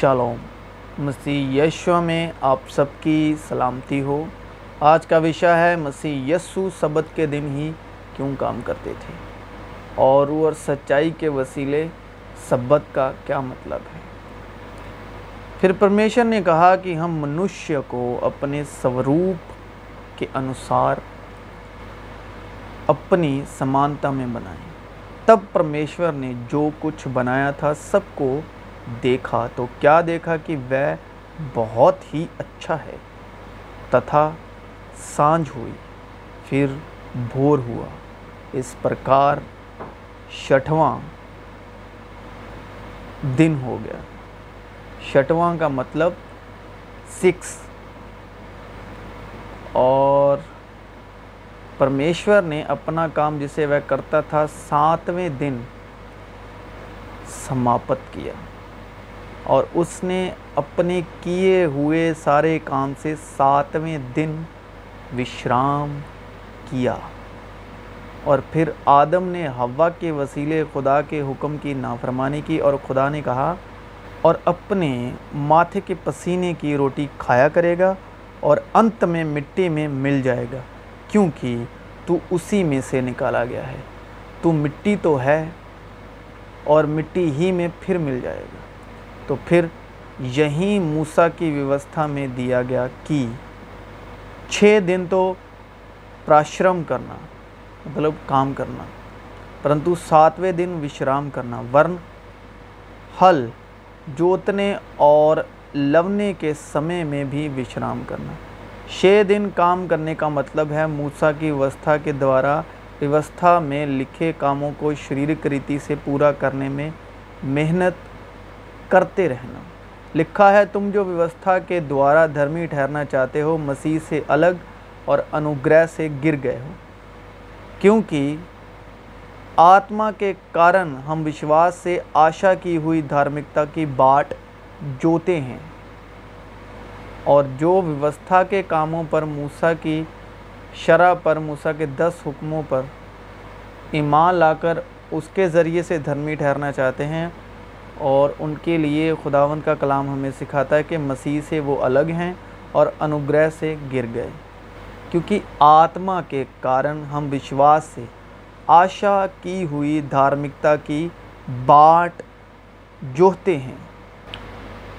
Shalom. مسیح یشو میں آپ سب کی سلامتی ہو۔ آج کا وشہ ہے مسیح یسو سبت کے دن ہی کیوں کام کرتے تھے؟ اور اور سچائی کے وسیلے سبت کا کیا مطلب ہے؟ پھر پرمیشن نے کہا کہ ہم منوشیہ کو اپنے سوروپ کے انسار اپنی سمانتا میں بنائیں۔ تب پرمیشور نے جو کچھ بنایا تھا سب کو دیکھا تو کیا دیکھا کہ وہ بہت ہی اچھا ہے۔ تتھا سانجھ ہوئی، پھر بھور ہوا۔ اس پرکار شٹھواں دن ہو گیا۔ شٹواں کا مطلب سکس۔ اور پرمیشور نے اپنا کام جسے وہ کرتا تھا، ساتویں دن سماپت کیا۔ اور اس نے اپنے کیے ہوئے سارے کام سے ساتویں دن وشرام کیا۔ اور پھر آدم نے ہوا کے وسیلے خدا کے حکم کی نافرمانی کی اور خدا نے کہا، اور اپنے ماتھے کے پسینے کی روٹی کھایا کرے گا اور انت میں مٹی میں مل جائے گا، کیونکہ تو اسی میں سے نکالا گیا ہے۔ تو مٹی تو ہے اور مٹی ہی میں پھر مل جائے گا۔ تو پھر یہیں موسیٰ کی ویوستھا میں دیا گیا کہ چھ دن تو پراشرم کرنا مطلب کام کرنا، پرنتو ساتویں دن وشرام کرنا، ورن ہل جوتنے اور لونے کے سمے میں بھی وشرام کرنا۔ چھ دن کام کرنے کا مطلب ہے موسیٰ کی ویوستھا کے دوارا ویوستھا میں لکھے کاموں کو شریرک ریتی سے پورا کرنے میں محنت کرتے رہنا۔ لکھا ہے، تم جو ویوستھا کے دوارا دھرمی ٹھہرنا چاہتے ہو، مسیح سے الگ اور انوگرہ سے گر گئے ہو۔ کیونکہ آتما کے کارن ہم وشواس سے آشا کی ہوئی دھارمکتا کی باٹ جوتے ہیں۔ اور جو ویوستھا کے کاموں پر موسیٰ کی شرح پر موسیٰ کے دس حکموں پر ایمان لا کر اس کے ذریعے سے دھرمی ٹھہرنا چاہتے ہیں اور ان کے لیے خداون کا کلام ہمیں سکھاتا ہے کہ مسیح سے وہ الگ ہیں اور انوگرہ سے گر گئے۔ کیونکہ آتما کے کارن ہم وشواس سے، آشا کی ہوئی دھارمکتا کی باٹ جوہتے ہیں۔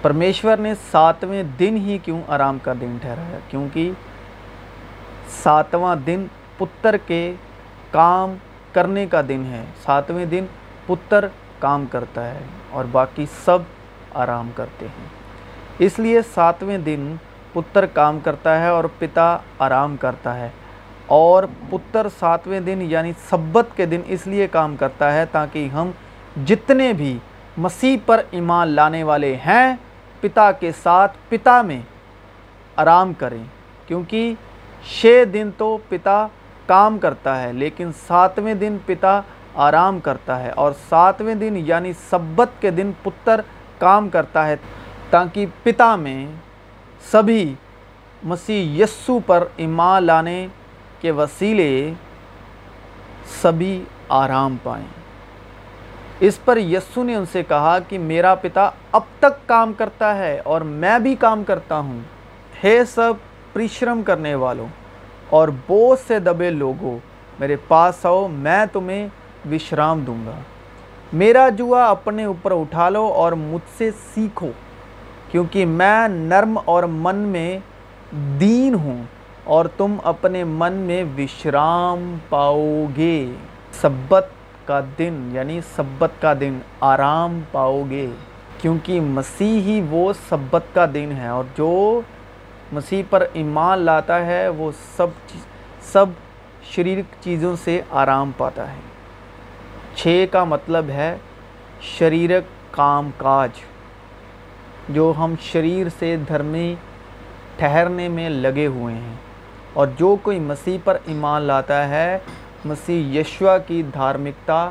پرمیشور نے ساتویں دن ہی کیوں آرام کا دن ٹھہرایا؟ کیونکہ ساتواں دن پتر کے کام کرنے کا دن ہے۔ ساتویں دن پتر کام کرتا ہے اور باقی سب آرام کرتے ہیں۔ اس لیے ساتویں دن پتر کام کرتا ہے اور پتا آرام کرتا ہے۔ اور پتر ساتویں دن یعنی سبت کے دن اس لیے کام کرتا ہے تاکہ ہم جتنے بھی مسیح پر ایمان لانے والے ہیں، پتا کے ساتھ پتا میں آرام کریں۔ کیونکہ چھ دن تو پتا کام کرتا ہے، لیکن ساتویں دن پتا آرام کرتا ہے اور ساتویں دن یعنی سبت کے دن پتر کام کرتا ہے تاکہ پتا میں سبھی مسیح یسو پر ایمان لانے کے وسیلے سبھی آرام پائیں۔ اس پر یسو نے ان سے کہا کہ میرا پتا اب تک کام کرتا ہے اور میں بھی کام کرتا ہوں۔ ہے سب پریشرم کرنے والوں اور بوجھ سے دبے لوگوں، میرے پاس آؤ، میں تمہیں وشرام دوں گا۔ میرا جوا اپنے اوپر اٹھا لو اور مجھ سے سیکھو، کیونکہ میں نرم اور من میں دین ہوں اور تم اپنے من میں وشرام پاؤ گے۔ سبت کا دن یعنی سبت کا دن، آرام پاؤ گے۔ کیونکہ مسیح ہی وہ سبت کا دن ہے اور جو مسیح پر ایمان لاتا ہے، وہ سب سب شریرک چیزوں سے آرام پاتا ہے۔ چھ کا مطلب ہے شریرک کام کاج، جو ہم شریر سے دھرمی ٹھہرنے میں لگے ہوئے ہیں۔ اور جو کوئی مسیح پر ایمان لاتا ہے، مسیح یشوا کی دھارمکتا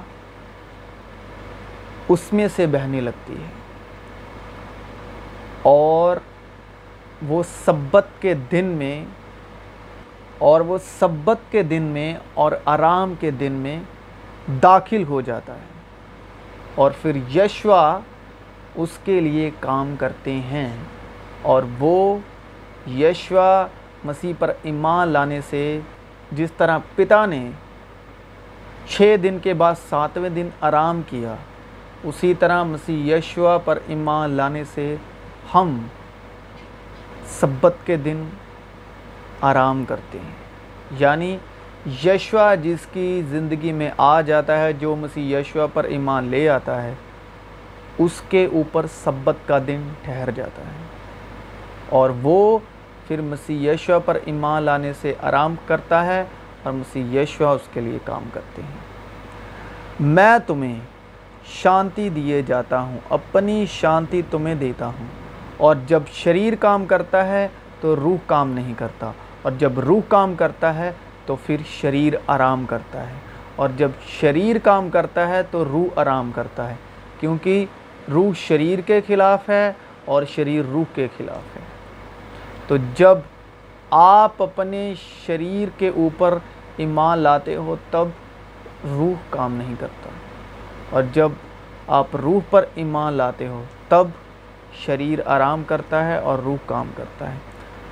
اس میں سے بہنے لگتی ہے۔ اور وہ سبت کے دن میں، اور وہ سبت کے دن میں، اور آرام کے دن میں داخل ہو جاتا ہے اور پھر یشوا اس کے لیے کام کرتے ہیں اور وہ یشوا مسیح پر ایمان لانے سے جس طرح پتا نے چھ دن کے بعد ساتویں دن آرام کیا، اسی طرح مسیح یشوا پر ایمان لانے سے ہم سبت کے دن آرام کرتے ہیں۔ یعنی یشوا جس کی زندگی میں آ جاتا ہے، جو مسیح یشوا پر ایمان لے آتا ہے، اس کے اوپر سبت کا دن ٹھہر جاتا ہے۔ اور وہ پھر مسیح یشوا پر ایمان لانے سے آرام کرتا ہے اور مسیح یشوا اس کے لیے کام کرتے ہیں۔ میں تمہیں شانتی دیے جاتا ہوں، اپنی شانتی تمہیں دیتا ہوں۔ اور جب شریر کام کرتا ہے تو روح کام نہیں کرتا۔ اور جب روح کام کرتا ہے تو پھر شریر آرام کرتا ہے۔ اور جب شریر کام کرتا ہے تو روح آرام کرتا ہے، کیونکہ روح شریر کے خلاف ہے اور شریر روح کے خلاف ہے۔ تو جب آپ اپنے شریر کے اوپر ایمان لاتے ہو، تب روح کام نہیں کرتا۔ اور جب آپ روح پر ایمان لاتے ہو، تب شریر آرام کرتا ہے اور روح کام کرتا ہے۔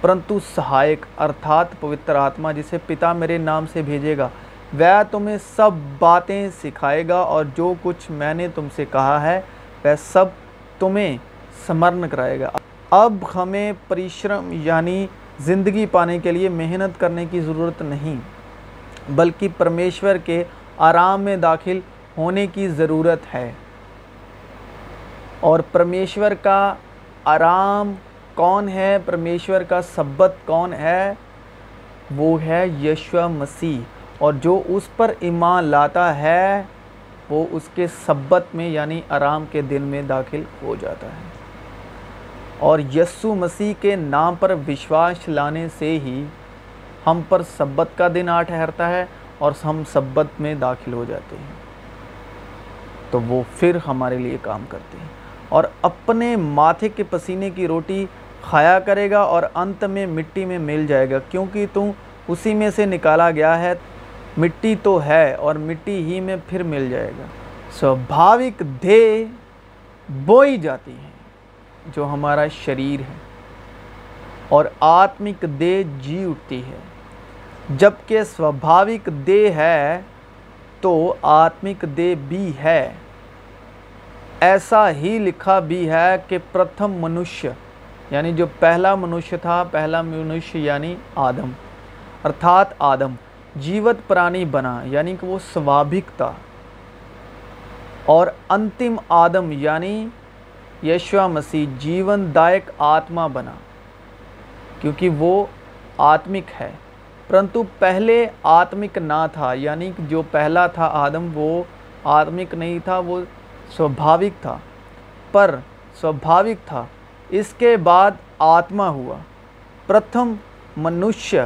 پرنتو سہایک ارتھات پوتر آتما جسے پتا میرے نام سے بھیجے گا، وہ تمہیں سب باتیں سکھائے گا اور جو کچھ میں نے تم سے کہا ہے، وہ سب تمہیں سمرن کرائے گا۔ اب ہمیں پریشرم یعنی زندگی پانے کے لیے محنت کرنے کی ضرورت نہیں، بلکہ پرمیشور کے آرام میں داخل ہونے کی ضرورت کون ہے پرمیشور کا سبت کون ہے؟ وہ ہے یشو مسیح۔ اور جو اس پر ایمان لاتا ہے، وہ اس کے سبت میں یعنی آرام کے دن میں داخل ہو جاتا ہے۔ اور یسو مسیح کے نام پر وشواس لانے سے ہی ہم پر سبت کا دن آ ٹھہرتا ہے اور ہم سبت میں داخل ہو جاتے ہیں۔ تو وہ پھر ہمارے لیے کام کرتے ہیں۔ اور اپنے ماتھے کے پسینے کی روٹی کھایا کرے گا اور انت میں مٹی میں مل جائے گا، کیونکہ تم اسی میں سے نکالا گیا ہے۔ مٹی تو ہے اور مٹی ہی میں پھر مل جائے گا۔ سوبھاوک دے بوئی جاتی ہے، جو ہمارا شریر ہے۔ اور آتمک دے جی اٹھتی ہے۔ جبکہ سوبھاوک دے ہے، تو آتمک دے بھی ہے۔ ایسا ہی لکھا بھی ہے کہ پرتھم منشیہ یعنی جو پہلا منشیہ تھا، پہلا منشیہ یعنی آدم، ارتھات آدم، جیوت پرانی بنا یعنی کہ وہ سوابھک تھا۔ اور انتم آدم یعنی یشوا مسیح، جیون دائک آتما بنا، کیونکہ وہ آتمک ہے۔ پرنتو پہلے آتمک نہ تھا یعنی کہ جو پہلا تھا آدم، وہ آتمک نہیں تھا، وہ سوبھاوک تھا۔ پر سوبھاوک تھا۔ اس کے بعد آتما ہوا۔ پرتھم منشیہ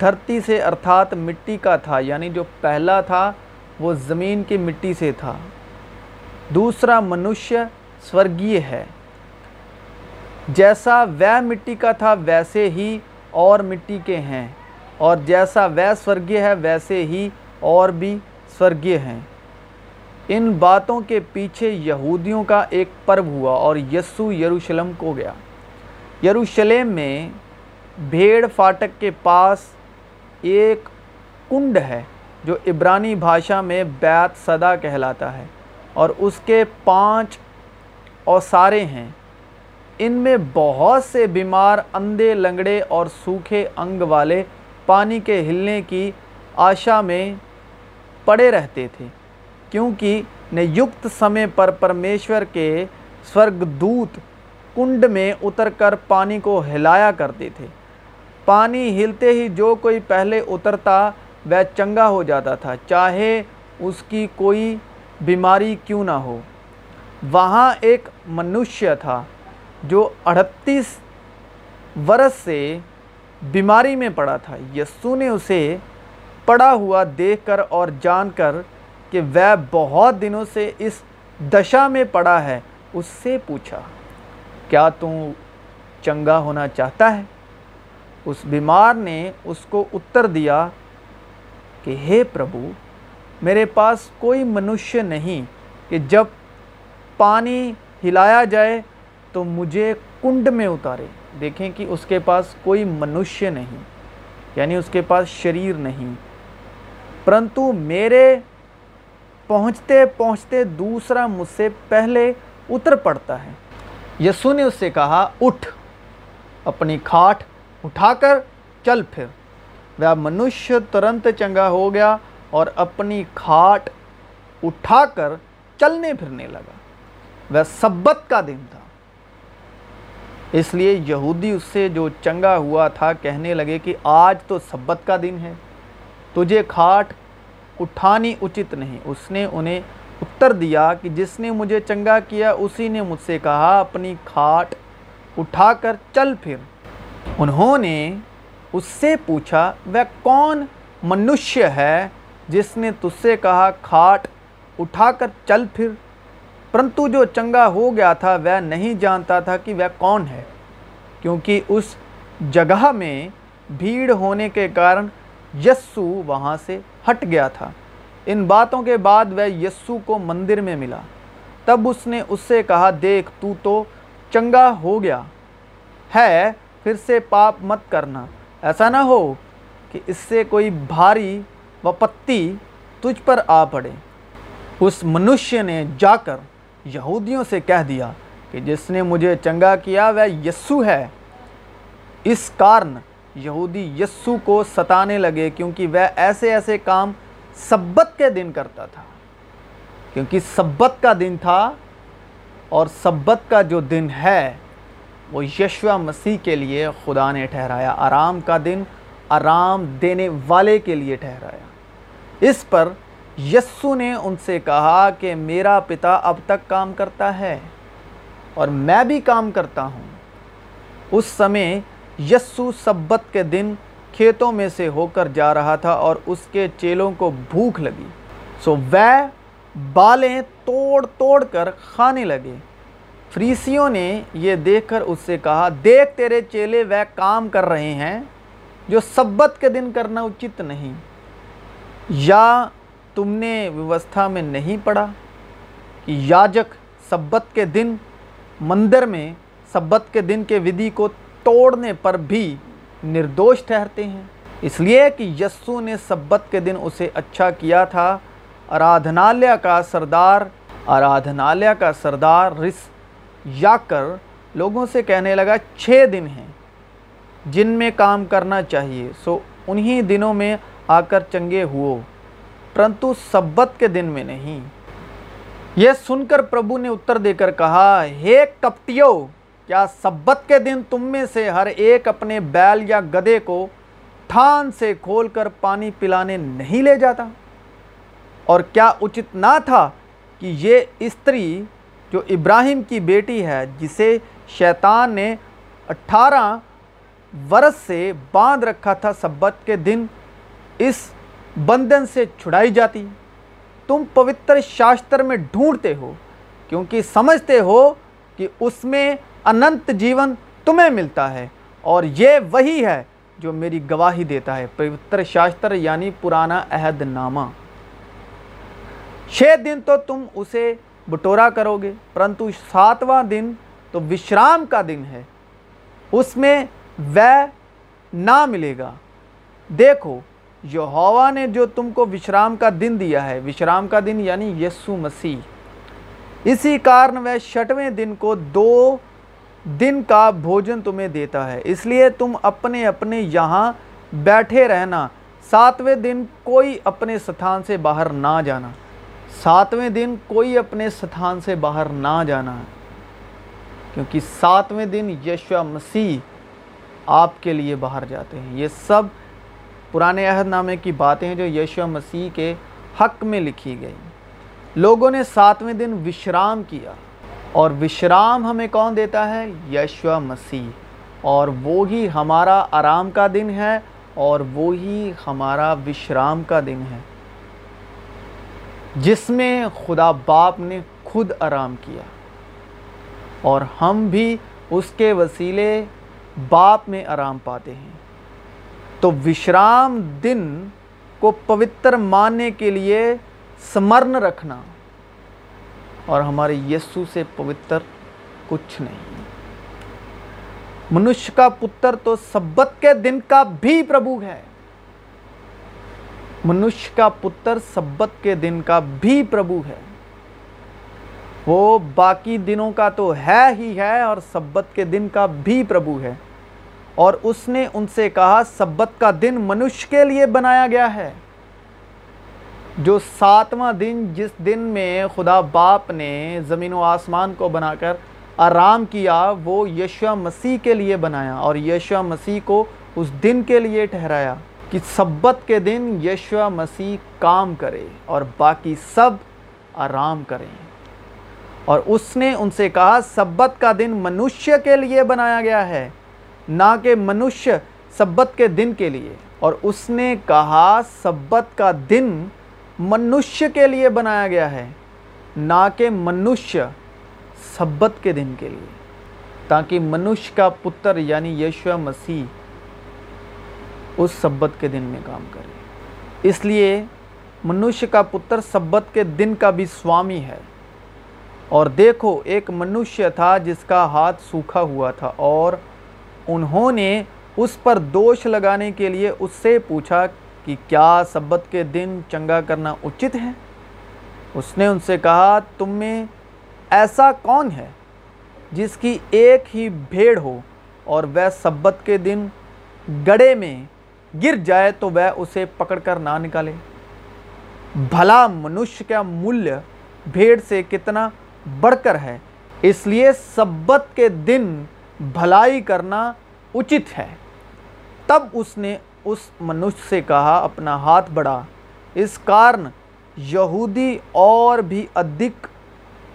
دھرتی سے ارتھات مٹی کا تھا یعنی جو پہلا تھا وہ زمین کی مٹی سے تھا۔ دوسرا منشیہ سورگیہ ہے۔ جیسا وہ مٹی کا تھا، ویسے ہی اور مٹی کے ہیں۔ اور جیسا وہ سورگیہ ہے، ویسے ہی اور بھی سورگیہ ہیں۔ ان باتوں کے پیچھے یہودیوں کا ایک پرو ہوا اور یسو یروشلم کو گیا۔ یروشلم میں بھیڑ فاٹک کے پاس ایک کنڈ ہے جو عبرانی بھاشا میں بیت صدا کہلاتا ہے اور اس کے پانچ اوسارے ہیں۔ ان میں بہت سے بیمار اندھے لنگڑے اور سوکھے انگ والے پانی کے ہلنے کی آشا میں پڑے رہتے تھے۔ کیونکہ نیکت سمے پر پرمیشور کے سورگدوت کنڈ میں اتر کر پانی کو ہلایا کرتے تھے۔ پانی ہلتے ہی جو کوئی پہلے اترتا وہ چنگا ہو جاتا تھا، چاہے اس کی کوئی بیماری کیوں نہ ہو۔ وہاں ایک منشیہ تھا جو اڑتیس ورس سے بیماری میں پڑا تھا۔ یسو نے اسے پڑا ہوا دیکھ کر اور جان کر کہ وہ بہت دنوں سے اس دشا میں پڑا ہے، اس سے پوچھا، کیا تم چنگا ہونا چاہتا ہے؟ اس بیمار نے اس کو اتر دیا کہ، ہے پربھو، میرے پاس کوئی منشیہ نہیں کہ جب پانی ہلایا جائے تو مجھے کنڈ میں اتارے۔ دیکھیں کہ اس کے پاس کوئی منشیہ نہیں یعنی اس کے پاس شریر نہیں۔ پرنتو میرے پہنچتے پہنچتے دوسرا مجھ سے پہلے اتر پڑتا ہے۔ یسو نے اس سے کہا، اٹھ، اپنی کھاٹ اٹھا کر چل پھر۔ وہ منشیہ ترنت چنگا ہو گیا اور اپنی کھاٹ اٹھا کر چلنے پھرنے لگا۔ وہ سبت کا دن تھا۔ اس لیے یہودی اس سے جو چنگا ہوا تھا، کہنے لگے کہ آج تو سبت کا دن ہے، تجھے کھاٹ اٹھانی اچت نہیں۔ اس نے انہیں اتر دیا کہ جس نے مجھے چنگا کیا، اسی نے مجھ سے کہا، اپنی کھاٹ اٹھا کر چل پھر۔ انہوں نے اس سے پوچھا، وہ کون منشیہ ہے جس نے تجھ سے کہا، کھاٹ اٹھا کر چل پھر؟ پرنتو جو چنگا ہو گیا تھا، وہ نہیں جانتا تھا کہ وہ کون ہے، کیونکہ اس جگہ میں بھیڑ ہونے کے کارن یسو وہاں سے ہٹ گیا تھا۔ ان باتوں کے بعد وہ یسو کو مندر میں ملا۔ تب اس نے اس سے کہا، دیکھ، تو تو چنگا ہو گیا۔ ہے، پھر سے پاپ مت کرنا۔ ایسا نہ ہو کہ اس سے کوئی بھاری وپتی تجھ پر آ پڑے۔ اس منشیہ نے جا کر یہودیوں سے کہہ دیا کہ جس نے مجھے چنگا کیا، وہ یسو ہے۔ اس کارن یہودی یسو کو ستانے لگے کیونکہ وہ ایسے ایسے کام سبت کے دن کرتا تھا۔ کیونکہ سبت کا دن تھا اور سبت کا جو دن ہے، وہ یشوہ مسیح کے لیے خدا نے ٹھہرایا۔ آرام کا دن آرام دینے والے کے لیے ٹھہرایا۔ اس پر یسو نے ان سے کہا کہ میرا پتا اب تک کام کرتا ہے اور میں بھی کام کرتا ہوں۔ اس سمے یسو سبت کے دن کھیتوں میں سے ہو کر جا رہا تھا اور اس کے چیلوں کو بھوک لگی۔ سو وہ بالیں توڑ توڑ کر کھانے لگے۔ فریسیوں نے یہ دیکھ کر اس سے کہا، دیکھ تیرے چیلے وہ کام کر رہے ہیں جو سبت کے دن کرنا اچت نہیں۔ یا تم نے ویوستھا میں نہیں پڑھا کہ یاجک سبت کے دن، مندر میں سبت کے دن کے ودھی کو توڑنے پر بھی نردوش ٹھہرتے ہیں۔ اس لیے کہ یسو نے سبت کے دن اسے اچھا کیا تھا۔ ارادھنالیہ کا سردار ارادھنالیہ کا سردار رس یا کر لوگوں سے کہنے لگا، چھ دن ہیں۔ جن میں کام کرنا چاہیے، سو انہی دنوں میں آ کر چنگے ہو پرنتو سبت کے دن میں نہیں۔ یہ سن کر پربھو نے اتر دے کر کہا، ہے کپٹیو! کیا سبت کے دن تم میں سے ہر ایک اپنے بیل یا گدے کو تھان سے کھول کر پانی پلانے نہیں لے جاتا؟ اور کیا اچت نہ تھا کہ یہ استری جو ابراہیم کی بیٹی ہے، جسے شیطان نے اٹھارہ ورس سے باندھ رکھا تھا سبت کے دن اس بندن سے چھڑائی جاتی؟ تم پوتر شاستر میں ڈھونڈتے ہو، کیونکہ سمجھتے ہو کہ اس میں انت جیون تمہیں ملتا ہے اور یہ وہی ہے جو میری گواہی دیتا ہے، پوتر شاستر یعنی پرانا عہد نامہ۔ چھ دن تو تم اسے بٹورا کرو گے پرنتو ساتواں دن تو وشرام کا دن ہے۔ اس میں وہ نہ ملے گا۔ دیکھو یہوہ نے جو تم کو وشرام کا دن دیا ہے، وشرام کا دن یعنی یسو مسیح۔ اسی کارن وہ شٹویں دن کو دو دن کا بھوجن تمہیں دیتا ہے۔ اس لیے تم اپنے اپنے یہاں بیٹھے رہنا۔ ساتویں دن کوئی اپنے ستھان سے باہر نہ جانا۔ ساتویں دن کوئی اپنے ستھان سے باہر نہ جانا۔ کیونکہ ساتویں دن یشوہ مسیح آپ کے لیے باہر جاتے ہیں۔ یہ سب پرانے عہد نامے کی باتیں ہیں جو یشوہ مسیح کے حق میں لکھی گئی۔ لوگوں نے ساتویں دن وشرام کیا اور وشرام ہمیں کون دیتا ہے؟ یشو مسیح۔ اور وہی ہمارا آرام کا دن ہے اور وہی ہمارا وشرام کا دن ہے۔ جس میں خدا باپ نے خود آرام کیا اور ہم بھی اس کے وسیلے باپ میں آرام پاتے ہیں۔ تو وشرام دن کو پوتر ماننے کے لیے سمرن رکھنا اور ہمارے یسو سے پوتر کچھ نہیں۔ منش کا پتر تو سبت کے دن کا بھی پربھو ہے۔ منش کا پتر سبت کے دن کا بھی پربھو ہے۔ وہ باقی دنوں کا تو ہے ہی ہے اور سبت کے دن کا بھی پربھو ہے۔ اور اس نے ان سے کہا، سبت کا دن منش کے لیے بنایا گیا ہے۔ جو ساتواں دن جس دن میں خدا باپ نے زمین و آسمان کو بنا کر آرام کیا، وہ یشوع مسیح کے لیے بنایا اور یشوع مسیح کو اس دن کے لیے ٹھہرایا کہ سبت کے دن یشوع مسیح کام کرے اور باقی سب آرام کریں۔ اور اس نے ان سے کہا، سبت کا دن منشیہ کے لیے بنایا گیا ہے، نہ کہ منشیہ سبت کے دن کے لیے۔ اور اس نے کہا، سبت کا دن منشیہ کے لیے بنایا گیا ہے، نہ کہ منشیہ سبت کے دن کے لیے۔ تاکہ منش کا پتر یعنی یشو مسیح اس سبت کے دن میں کام کرے۔ اس لیے منش کا پتر سبت کے دن کا بھی سوامی ہے۔ اور دیکھو، ایک منشیہ تھا جس کا ہاتھ سوکھا ہوا تھا اور انہوں نے اس پر دوش لگانے کے لیے اس سے پوچھا کہ کیا سبت کے دن چنگا کرنا اچت ہے؟ اس نے ان سے کہا، تم میں ایسا کون ہے جس کی ایک ہی بھیڑ ہو اور وہ سبت کے دن گڑے میں گر جائے تو وہ اسے پکڑ کر نہ نکالے؟ بھلا منش کا مولیہ بھیڑ سے کتنا بڑھ کر ہے، اس لیے سبت کے دن بھلائی کرنا اچت ہے۔ تب اس نے اس منش سے کہا، اپنا ہاتھ بڑھا۔ اس کارن یہودی اور بھی ادھک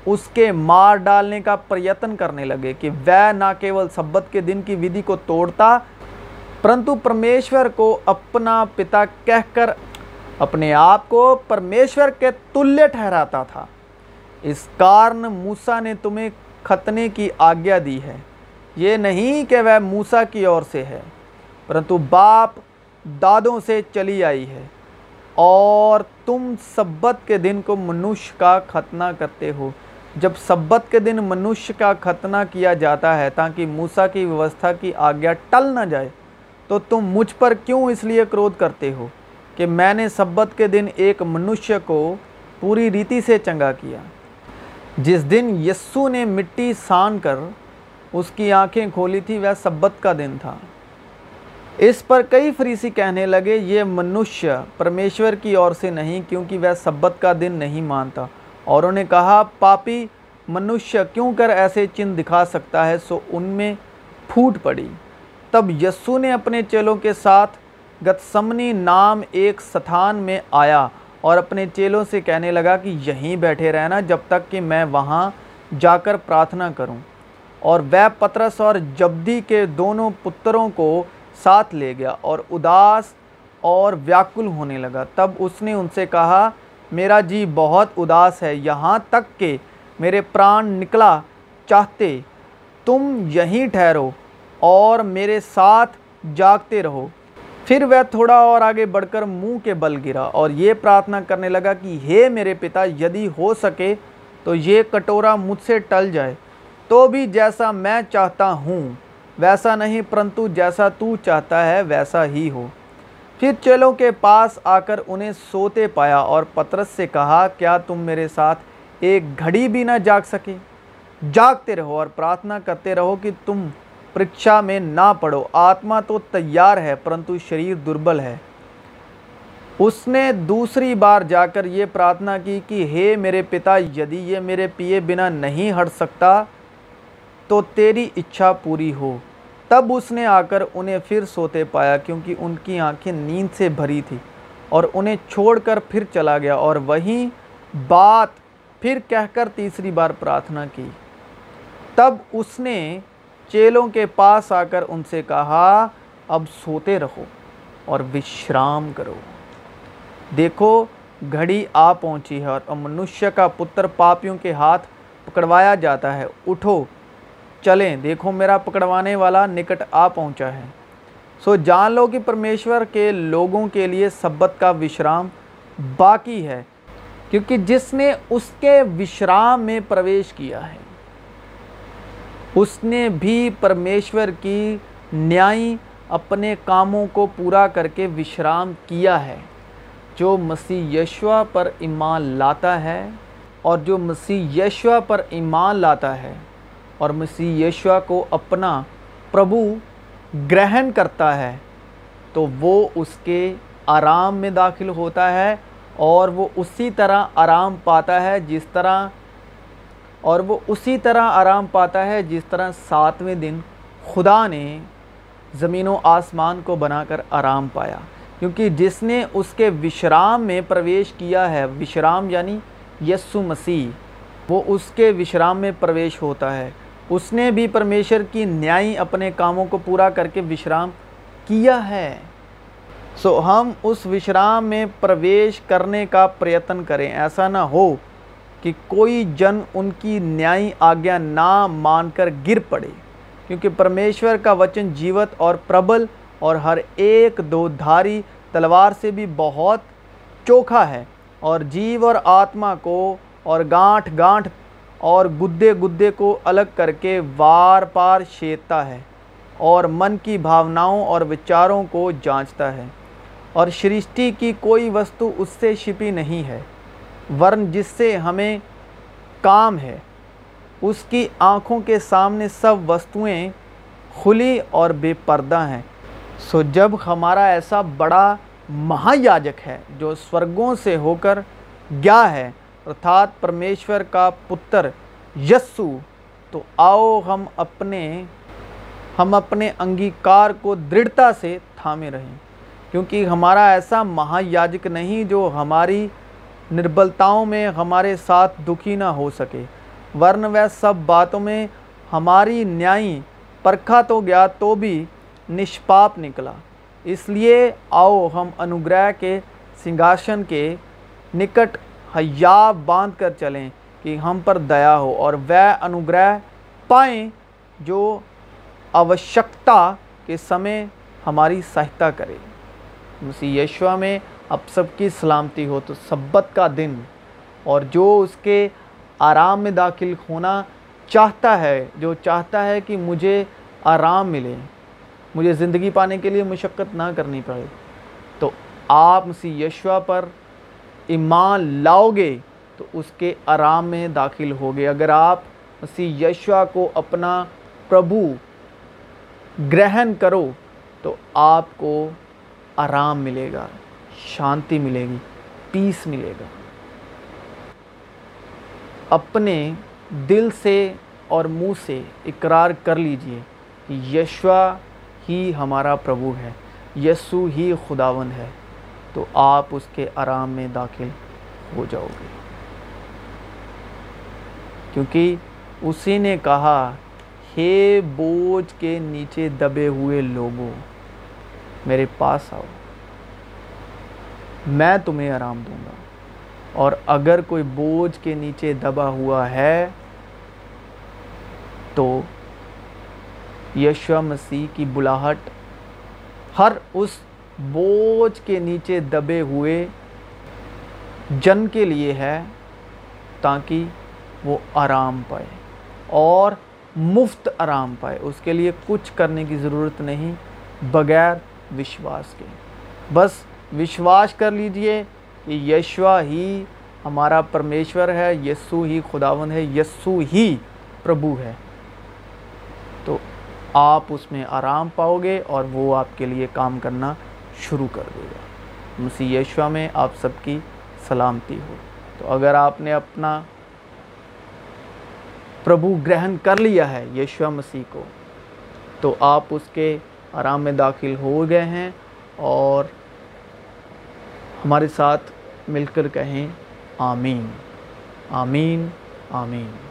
اس کے مار ڈالنے کا پریتن کرنے لگے کہ وہ نہ کیول سبت کے دن کی ودھی کو توڑتا، پرنتو پرمیشور کو اپنا پتا کہہ کر اپنے آپ کو پرمیشور کے تلیہ ٹھہراتا تھا۔ اس کارن موسیٰ نے تمہیں ختنے کی آگیا دی ہے۔ یہ نہیں کہ وہ موسیٰ کی اور سے ہے، پرنتو باپ دادوں سے چلی آئی ہے اور تم سبت کے دن کو منش کا ختنہ کرتے ہو۔ جب سبت کے دن منش کا ختنہ کیا جاتا ہے تاکہ موسیٰ کی ویوستھا کی آگیا ٹل نہ جائے، تو تم مجھ پر کیوں اس لیے کرودھ کرتے ہو کہ میں نے سبت کے دن ایک منشیہ کو پوری ریتی سے چنگا کیا؟ جس دن یسو نے مٹی سان کر اس کی آنکھیں کھولی تھی، وہ سبت کا دن تھا۔ اس پر کئی فریسی کہنے لگے، یہ منشیہ پرمیشور کی اور سے نہیں، کیونکہ وہ سبت کا دن نہیں مانتا۔ اور انہوں نے کہا، پاپی منشیہ کیوں کر ایسے چن دکھا سکتا ہے؟ سو ان میں پھوٹ پڑی۔ تب یسو نے اپنے چیلوں کے ساتھ گتسمنی نام ایک ستھان میں آیا اور اپنے چیلوں سے کہنے لگا کہ یہیں بیٹھے رہنا جب تک کہ میں وہاں جا کر پراتھنا کروں۔ اور وہ پترس اور جبدی کے دونوں پتروں کو ساتھ لے گیا اور اداس اور ویاکل ہونے لگا۔ تب اس نے ان سے کہا، میرا جی بہت اداس ہے، یہاں تک کہ میرے پران نکلا چاہتے، تم یہیں ٹھہرو اور میرے ساتھ جاگتے رہو۔ پھر وہ تھوڑا اور آگے بڑھ کر منہ کے بل گرا اور یہ پراتھنا کرنے لگا کہ، ہے میرے پتا، یدی ہو سکے تو یہ کٹورا مجھ سے ٹل جائے۔ تو بھی جیسا میں چاہتا ہوں ویسا نہیں، پرنتو جیسا تو چاہتا ہے، ویسا ہی ہو۔ پھر چلوں کے پاس آ کر انہیں سوتے پایا اور پترس سے کہا، کیا تم میرے ساتھ ایک گھڑی بھی نہ جاگ سکے؟ جاگتے رہو اور پراتھنا کرتے رہو کہ تم پرکشا میں نہ پڑھو آتما تو تیار ہے، پرنتو شریر دربل ہے۔ اس نے دوسری بار جا کر یہ پراتھنا کی کہ، ہے میرے پتا، یدی یہ میرے پیے بنا نہیں ہٹ سکتا، تو تیری اچھا پوری ہو۔ تب اس نے آ کر انہیں پھر سوتے پایا کیونکہ ان کی آنکھیں نیند سے بھری تھی اور انہیں چھوڑ کر پھر چلا گیا اور وہیں بات پھر کہہ کر تیسری بار پراتھنا کی۔ تب اس نے چیلوں کے پاس آ کر ان سے کہا، اب سوتے رہو اور وشرام کرو۔ دیکھو، گھڑی آ پہنچی ہے اور منشیہ کا پتر پاپیوں کے ہاتھ پکڑوایا جاتا ہے۔ اٹھو۔ چلیں، دیکھو میرا پکڑوانے والا نکٹ آ پہنچا ہے۔ سو جان لو کہ پرمیشور کے لوگوں کے لیے سبت کا وشرام باقی ہے، کیونکہ جس نے اس کے وشرام میں پرویش کیا ہے۔ اس نے بھی پرمیشور کی نیائی اپنے کاموں کو پورا کر کے وشرام کیا ہے۔ جو مسیح یشوا پر ایمان لاتا ہے اور جو مسیح یشوا پر ایمان لاتا ہے اور مسیح یشوا کو اپنا پربھو گرہن کرتا ہے، تو وہ اس کے آرام میں داخل ہوتا ہے اور وہ اسی طرح آرام پاتا ہے جس طرح، اور وہ اسی طرح آرام پاتا ہے جس طرح ساتویں دن خدا نے زمین و آسمان کو بنا کر آرام پایا۔ کیونکہ جس نے اس کے وشرام میں پرویش کیا ہے، وشرام یعنی یسو مسیح، وہ اس کے وشرام میں پرویش ہوتا ہے۔ اس نے بھی پرمیشر کی نیائی اپنے کاموں کو پورا کر کے وشرام کیا ہے۔ سو ہم اس وشرام میں پرویش کرنے کا پریتن کریں۔ ایسا نہ ہو کہ کوئی جن ان کی نیائی آگیا نہ مان کر گر پڑے۔ کیونکہ پرمیشور کا وچن جیوت اور پربل اور ہر ایک دو دھاری تلوار سے بھی بہت چوکھا ہے اور جیو اور آتما کو اور گانٹھ گانٹھ اور گدے گدے کو الگ کر کے وار پار شیتتا ہے اور من کی بھاوناؤں اور وچاروں کو جانچتا ہے اور سرشٹی کی کوئی وستو اس سے شپی نہیں ہے ورن جس سے ہمیں کام ہے، اس کی آنکھوں کے سامنے سب وستویں کھلی اور بے پردہ ہیں۔ سو جب ہمارا ایسا بڑا مہا یاجک ہے جو سورگوں سے ہو کر گیا ہے ارتھات پرمیشور کا پتر یسو، تو آؤ ہم اپنے ہم اپنے انگیکار کو دڑھتا سے تھامے رہیں، کیونکہ ہمارا ایسا مہا یاجک نہیں جو ہماری نربلتاؤں میں ہمارے ساتھ دکھی نہ ہو سکے۔ ورن وہ سب باتوں میں ہماری نیائی پرکھا تو گیا تو بھی نشپاپ نکلا۔ اس لیے آؤ ہم انوگرہ کے سنگھاسن کے نکٹ حیا باندھ کر چلیں کہ ہم پر دیا ہو اور وہ انوگرہ پائیں جو آوشکتا کے سمے ہماری سہایتا کرے۔ مسیح یشوا میں اب سب کی سلامتی ہو تو سبت کا دن اور جو اس کے آرام میں داخل ہونا چاہتا ہے، جو چاہتا ہے کہ مجھے آرام ملے، مجھے زندگی پانے کے لیے مشقت نہ کرنی پڑے۔ تو آپ مسیح یشوا پر ایمان لاؤ گے تو اس کے آرام میں داخل ہوگے اگر آپ مسیح یشوا کو اپنا پربھو گرہن کرو تو آپ کو آرام ملے گا، شانتی ملے گی پیس ملے گا۔ اپنے دل سے اور منہ سے اقرار کر لیجیے کہ یشوا ہی ہمارا پربھو ہے یسو ہی خداون ہے۔ تو آپ اس کے آرام میں داخل ہو جاؤ گے۔ کیونکہ اسی نے کہا، ہے بوجھ کے نیچے دبے ہوئے لوگوں، میرے پاس آؤ، میں تمہیں آرام دوں گا۔ اور اگر کوئی بوجھ کے نیچے دبا ہوا ہے، تو یشوہ مسیح کی بلاہٹ ہر اس بوجھ کے نیچے دبے ہوئے جن کے لیے ہے تاکہ وہ آرام پائے اور مفت آرام پائے۔ اس کے لیے کچھ کرنے کی ضرورت نہیں، بغیر وشواس کے۔ بس وشواس کر لیجیے کہ یشوا ہی ہمارا پرمیشور ہے، یسو ہی خداون ہے، یسو ہی پربھو ہے۔ تو آپ اس میں آرام پاؤ گے اور وہ آپ کے لیے کام کرنا شروع کر دے گا۔ مسیح یشوا میں آپ سب کی سلامتی ہو۔ تو اگر آپ نے اپنا پربھو گرہن کر لیا ہے یشوا مسیح کو، تو آپ اس کے آرام میں داخل ہو گئے ہیں اور ہمارے ساتھ مل کر کہیں آمین۔ آمین۔ آمین۔